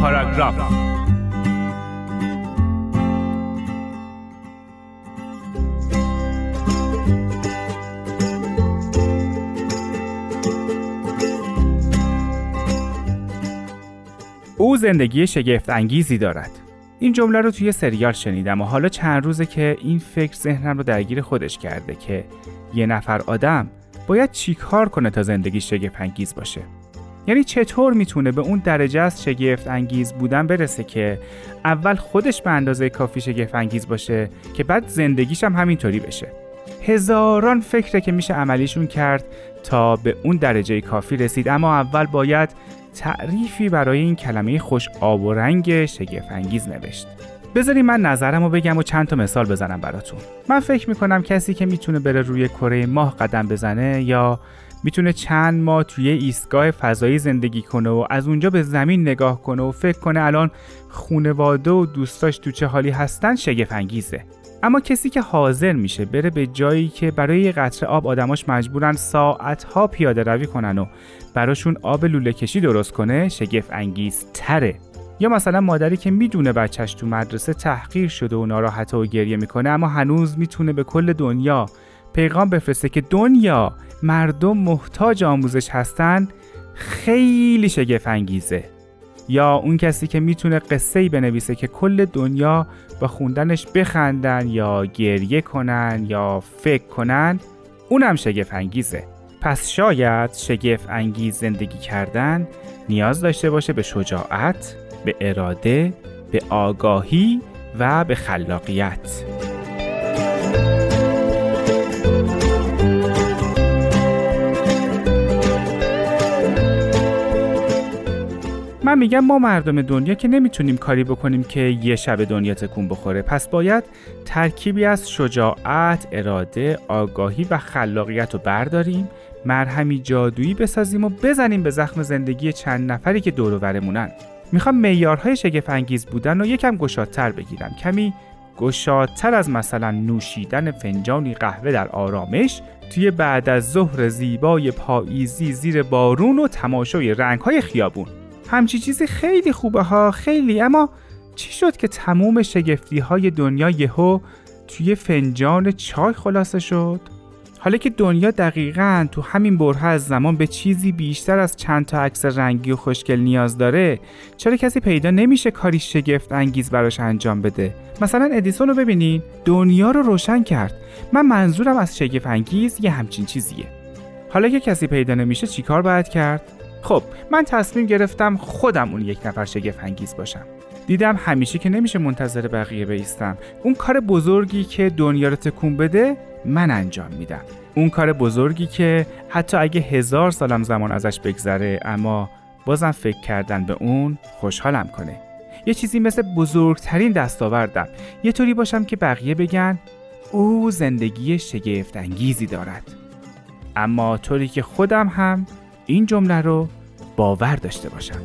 پاراگراف. او زندگی شگفت انگیزی دارد. این جمله رو توی سریال شنیدم و حالا چند روزه که این فکر ذهنم رو درگیر خودش کرده که یه نفر آدم باید چیکار کنه تا زندگی شگفت انگیز باشه. یعنی چطور می‌تونه به اون درجه از شگفت انگیز بودن برسه که اول خودش به اندازه کافی شگفت انگیز باشه که بعد زندگیش هم همینطوری بشه. هزاران فکره که میشه عملیشون کرد تا به اون درجه کافی رسید اما اول باید تعریفی برای این کلمه خوش آب و رنگ شگفت انگیز نوشت. بذاری من نظرم رو بگم و چند تا مثال بزنم براتون. من فکر می‌کنم کسی که می‌تونه بره روی کره ماه قدم بزنه یا می‌تونه چند ماه توی ایستگاه فضایی زندگی کنه و از اونجا به زمین نگاه کنه و فکر کنه الان خونواده و دوستاش تو چه حالی هستن شگفت انگیزه. اما کسی که حاضر میشه بره به جایی که برای یه قطره آب آدماش مجبورن ساعتها پیاده روی کنن و براشون آب لوله کشی درست کنه شگفت انگیز تره یا مثلا مادری که می‌دونه بچهش تو مدرسه تحقیر شده و ناراحته و گریه می‌کنه اما هنوز می‌تونه به کل دنیا پیغام بفرسته که دنیا مردم محتاج آموزش هستن خیلی شگفت انگیزه یا اون کسی که می‌تونه قصه ای بنویسه که کل دنیا با خوندنش بخندن یا گریه کنن یا فکر کنن اونم شگفت انگیزه پس شاید شگفت انگیز زندگی کردن نیاز داشته باشه به شجاعت، به اراده، به آگاهی و به خلاقیت. من میگم ما مردم دنیا که نمی‌تونیم کاری بکنیم که یه شب دنیا تکون بخوره. پس باید ترکیبی از شجاعت، اراده، آگاهی و خلاقیت رو برداریم مرهمی جادویی بسازیم و بزنیم به زخم زندگی چند نفری که دور ورمونن. می‌خوام معیارهای شگفت بودن رو یکم گشادتر بگیرم. کمی گشادتر از مثلا نوشیدن فنجانی قهوه در آرامش توی بعد از ظهر زیبای پاییزی زیر بارون و تماشای رنگهای خیابون. همچی چیزی خیلی خوبه ها خیلی. اما چی شد که تموم شگفتی های دنیا یهو توی فنجان چای خلاصه شد؟ حالا که دنیا دقیقا تو همین بره از زمان به چیزی بیشتر از چند تا عکس رنگی و خوشگل نیاز داره چرا کسی پیدا نمیشه کاری شگفت انگیز براش انجام بده؟ مثلا ادیسون رو ببینین دنیا رو روشن کرد. من منظورم از شگفت انگیز یه همچین چیزیه. حالا که کسی پیدا نمیشه چیکار باید کرد؟ خب من تصمیم گرفتم خودم اون یک نفر شگفت انگیز باشم. دیدم همیشه که نمیشه منتظر بقیه بیستم. اون کار بزرگی که دنیا رو تکون بده من انجام میدم. اون کار بزرگی که حتی اگه هزار سالم زمان ازش بگذره اما بازم فکر کردن به اون خوشحالم کنه. یه چیزی مثل بزرگترین دستاوردم. یه طوری باشم که بقیه بگن او زندگی شگفت انگیزی دارد. اما طوری که خودم هم این جمله رو باور داشته باشم